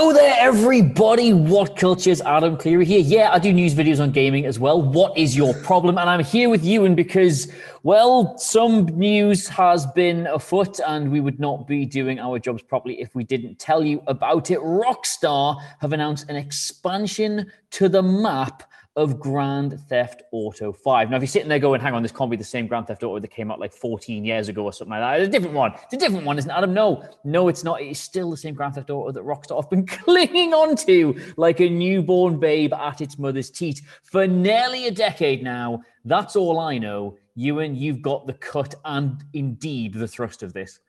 Hello there, everybody. What cultures? Adam Cleary here. Yeah, I do news videos on gaming as well. What is your problem? And I'm here with you, and because, well, some news has been afoot, and we would not be doing our jobs properly if we didn't tell you about it. Rockstar have announced an expansion to the map of Grand Theft Auto 5. Now, if you're sitting there going, hang on, this can't be the same Grand Theft Auto that came out like 14 years ago or something like that. It's a different one. It's a different one, isn't it, Adam? No, no, it's not. It's still the same Grand Theft Auto that Rockstar have been clinging on to like a newborn babe at its mother's teat for nearly a decade now. That's all I know. Ewan, you've got the cut and indeed the thrust of this.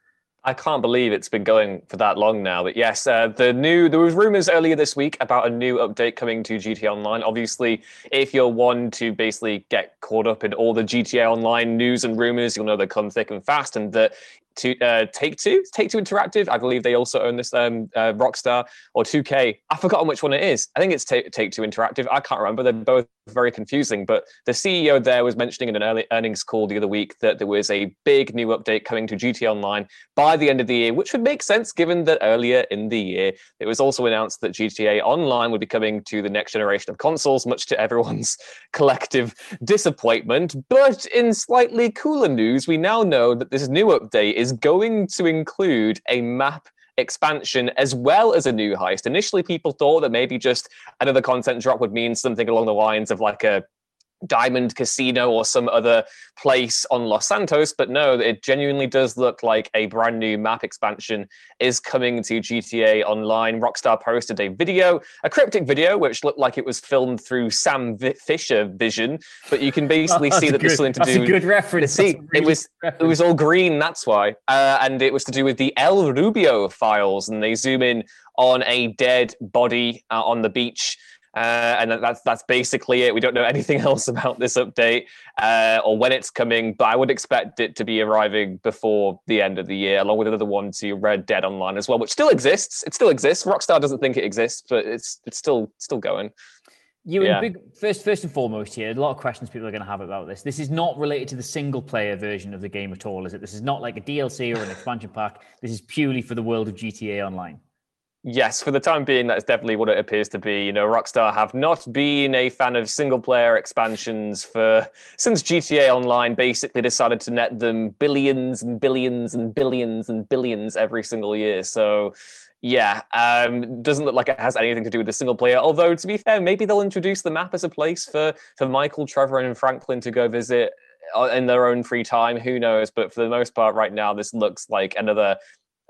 I can't believe it's been going for that long now. But yes, uh, the new there was rumors earlier this week about a new update coming to GTA Online. Obviously, if you're one to basically get caught up in all the GTA Online news and rumors, you'll know they come thick and fast, and that to uh, Take Two, Take Two Interactive. I believe they also own this um, uh, Rockstar or 2K. I've forgotten which one it is. I think it's Take, Take Two Interactive. I can't remember. They're both very confusing. But the CEO there was mentioning in an early earnings call the other week that there was a big new update coming to GTA Online by the end of the year, which would make sense given that earlier in the year it was also announced that GTA Online would be coming to the next generation of consoles, much to everyone's collective disappointment. But in slightly cooler news, we now know that this new update is going to include a map expansion as well as a new heist. Initially, people thought that maybe just another content drop would mean something along the lines of like a Diamond Casino or some other place on Los Santos, but no, it genuinely does look like a brand new map expansion is coming to GTA Online. Rockstar posted a video, a cryptic video, which looked like it was filmed through Sam v- Fisher vision, but you can basically Oh, see that good, there's something to that's do. a good reference. See, really it was good it was all green. That's why, uh, and it was to do with the El Rubio files, and they zoom in on a dead body uh, on the beach. Uh, and that's that's basically it. We don't know anything else about this update uh, or when it's coming, but I would expect it to be arriving before the end of the year, along with another one to Red Dead Online as well, which still exists. It still exists. Rockstar doesn't think it exists, but it's it's still still going. You Yeah. big first, first and foremost here. A lot of questions people are going to have about this. This is not related to the single player version of the game at all, is it? This is not like a DLC or an expansion pack. This is purely for the world of GTA Online. Yes, for the time being, that's definitely what it appears to be. You know, Rockstar have not been a fan of single player expansions for since GTA Online basically decided to net them billions and billions and billions and billions every single year. So, yeah, um, doesn't look like it has anything to do with the single player. Although, to be fair, maybe they'll introduce the map as a place for for Michael, Trevor, and Franklin to go visit uh, in their own free time. Who knows? But for the most part, right now, this looks like another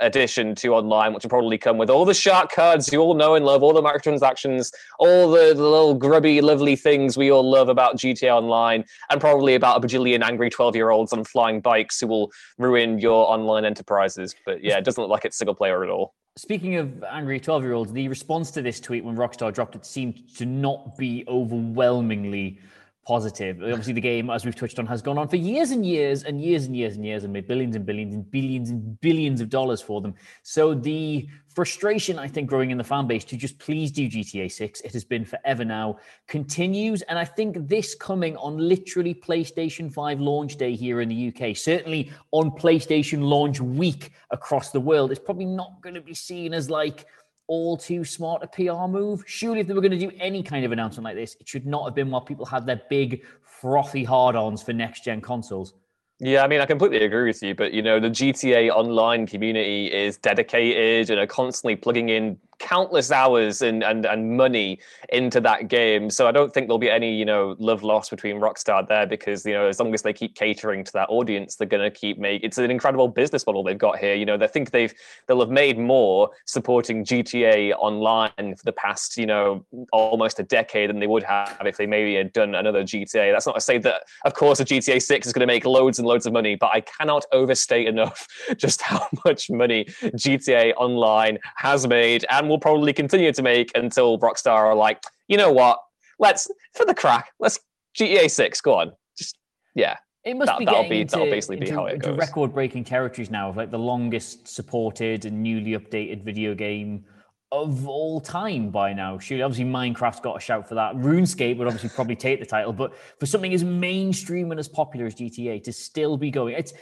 addition to online, which will probably come with all the shark cards you all know and love, all the microtransactions, all the, the little grubby, lovely things we all love about GTA Online, and probably about a bajillion angry 12 year olds on flying bikes who will ruin your online enterprises. But yeah, it doesn't look like it's single player at all. Speaking of angry 12 year olds, the response to this tweet when Rockstar dropped it seemed to not be overwhelmingly positive. Obviously, the game, as we've touched on, has gone on for years and years and years and years and years and made billions and billions and billions and billions of dollars for them. So the frustration, I think, growing in the fan base to just please do GTA 6, it has been forever now, continues. And I think this coming on literally PlayStation 5 launch day here in the UK, certainly on PlayStation launch week across the world, is probably not going to be seen as like all too smart a PR move. Surely, if they were going to do any kind of announcement like this, it should not have been while people had their big, frothy hard ons for next gen consoles. Yeah, I mean, I completely agree with you, but you know, the GTA Online community is dedicated and are constantly plugging in countless hours and, and and money into that game. So I don't think there'll be any you know love lost between Rockstar there because you know as long as they keep catering to that audience, they're going to keep make. It's an incredible business model they've got here. You know, they think they've they'll have made more supporting GTA Online for the past you know almost a decade than they would have if they maybe had done another GTA. That's not to say that of course a GTA Six is going to make loads and loads of money, but I cannot overstate enough just how much money GTA Online has made and will probably continue to make until Rockstar are like, you know what? Let's for the crack. Let's GTA Six. Go on. Just yeah. It must that, be that'll getting be into, that'll basically into, be how it goes. record-breaking territories now of like the longest supported and newly updated video game of all time by now. Surely, obviously, Minecraft's got a shout for that. RuneScape would obviously probably take the title, but for something as mainstream and as popular as GTA to still be going, it's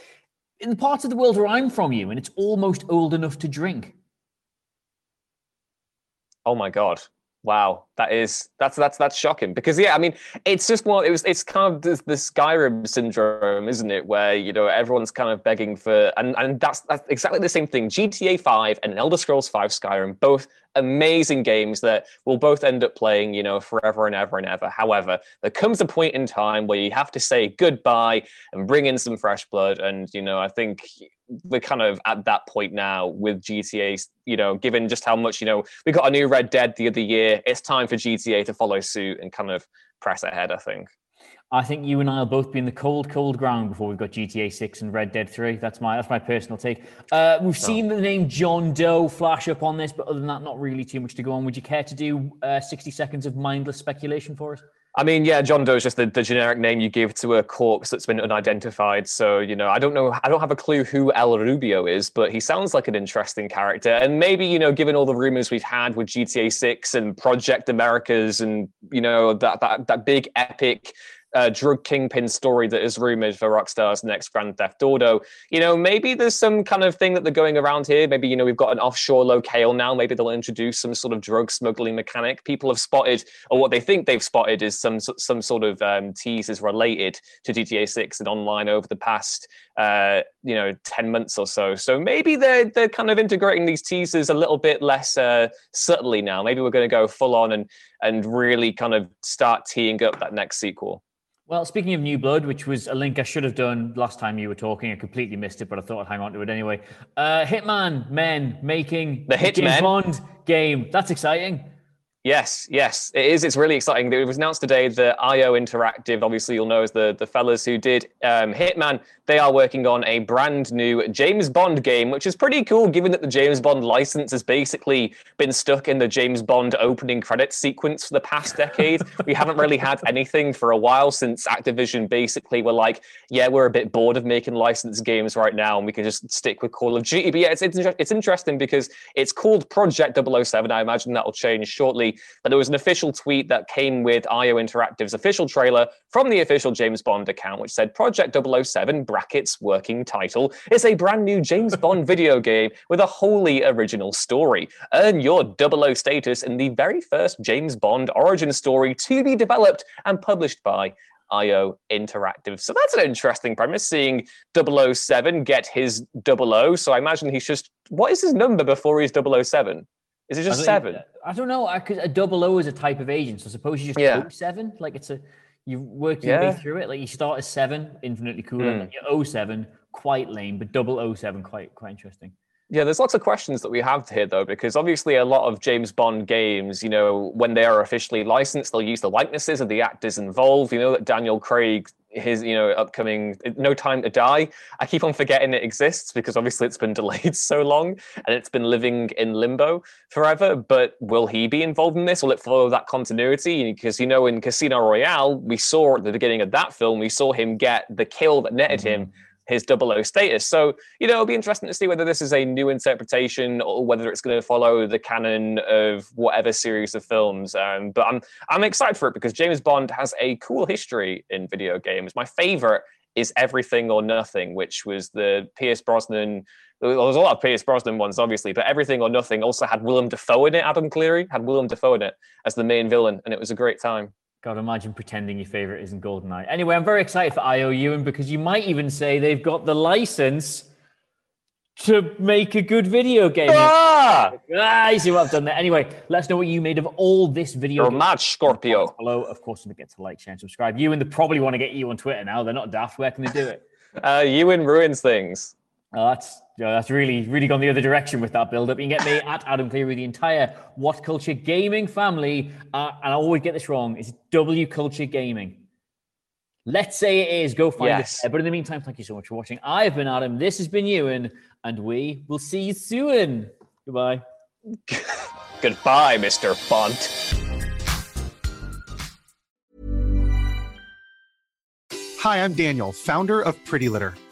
in the parts of the world where I'm from, you, and it's almost old enough to drink. Oh my god. Wow, that is that's that's that's shocking because yeah, I mean, it's just one. It was it's kind of the, the Skyrim syndrome, isn't it? Where you know everyone's kind of begging for, and and that's that's exactly the same thing. GTA Five and Elder Scrolls Five Skyrim, both amazing games that we'll both end up playing, you know, forever and ever and ever. However, there comes a point in time where you have to say goodbye and bring in some fresh blood, and you know, I think we're kind of at that point now with GTA, you know, given just how much, you know, we got a new Red Dead the other year. It's time for GTA to follow suit and kind of press ahead, I think. I think you and I will both be in the cold, cold ground before we've got GTA Six and Red Dead Three. That's my that's my personal take. Uh, we've seen the name John Doe flash up on this, but other than that, not really too much to go on. Would you care to do uh, sixty seconds of mindless speculation for us? I mean, yeah, John Doe is just the, the generic name you give to a corpse that's been unidentified. So, you know, I don't know, I don't have a clue who El Rubio is, but he sounds like an interesting character. And maybe, you know, given all the rumors we've had with GTA 6 and Project Americas and, you know, that that that big epic uh, drug kingpin story that is rumored for Rockstar's next Grand Theft Auto. You know, maybe there's some kind of thing that they're going around here. Maybe, you know, we've got an offshore locale now. Maybe they'll introduce some sort of drug smuggling mechanic. People have spotted, or what they think they've spotted, is some some sort of um, teasers related to GTA 6 and online over the past, uh, you know, 10 months or so. So maybe they're, they're kind of integrating these teasers a little bit less uh, subtly now. Maybe we're going to go full on and, and really kind of start teeing up that next sequel. Well, speaking of New Blood, which was a link I should have done last time you were talking, I completely missed it, but I thought I'd hang on to it anyway. Uh, Hitman men making The Hitman Bond game. That's exciting. Yes, yes, it is. It's really exciting. It was announced today that IO Interactive, obviously you'll know as the, the fellas who did um, Hitman, they are working on a brand new James Bond game, which is pretty cool given that the James Bond license has basically been stuck in the James Bond opening credits sequence for the past decade. we haven't really had anything for a while since Activision basically were like, yeah, we're a bit bored of making licensed games right now and we can just stick with Call of Duty. But yeah, it's, it's, it's interesting because it's called Project 007. I imagine that will change shortly. But there was an official tweet that came with IO Interactive's official trailer from the official James Bond account, which said Project 007 brackets working title is a brand new James Bond video game with a wholly original story. Earn your 00 status in the very first James Bond origin story to be developed and published by IO Interactive. So that's an interesting premise, seeing 007 get his 00. So I imagine he's just, what is his number before he's 007? Is it just don't- seven? I don't know. I could a double O is a type of agent. So suppose you just Yeah. Seven, like it's a you work your way through it. Like you start as seven, infinitely cool, and Hmm. then you O seven, quite lame, but double O seven, quite quite interesting. Yeah, there's lots of questions that we have here, though, because obviously a lot of James Bond games, you know, when they are officially licensed, they'll use the likenesses of the actors involved. You know that Daniel Craig his you know upcoming no time to die. I keep on forgetting it exists because obviously it's been delayed so long and it's been living in limbo forever but will he be involved in this? Will it follow that continuity? Because you know in casino royale we saw at the beginning of that film we saw him get the kill that netted mm-hmm. him his double O status. So, you know, it'll be interesting to see whether this is a new interpretation or whether it's going to follow the canon of whatever series of films. Um, but I'm I'm excited for it because James Bond has a cool history in video games. My favorite is Everything or Nothing, which was the Pierce Brosnan. There was a lot of Pierce Brosnan ones, obviously, but Everything or Nothing also had Willem Dafoe in it. Adam Cleary had Willem Dafoe in it as the main villain, and it was a great time. God, imagine pretending your favorite isn't GoldenEye. Anyway, I'm very excited for IOU, and because you might even say they've got the license to make a good video game. Ah! ah, you see what I've done there. Anyway, let us know what you made of all this video. You're mad, Scorpio. Hello, of course, don't forget to like, share, and subscribe. You and they probably want to get you on Twitter now. They're not daft. Where can they do it? Uh, Ewan ruins things. Oh, that's that's really really gone the other direction with that build up. You can get me at Adam Cleary, the entire What Culture Gaming family, uh, and I always get this wrong. It's W Culture Gaming. Let's say it is. Go find yes. it. But in the meantime, thank you so much for watching. I've been Adam. This has been Ewan, and we will see you soon. Goodbye. Goodbye, Mr. Font. Hi, I'm Daniel, founder of Pretty Litter.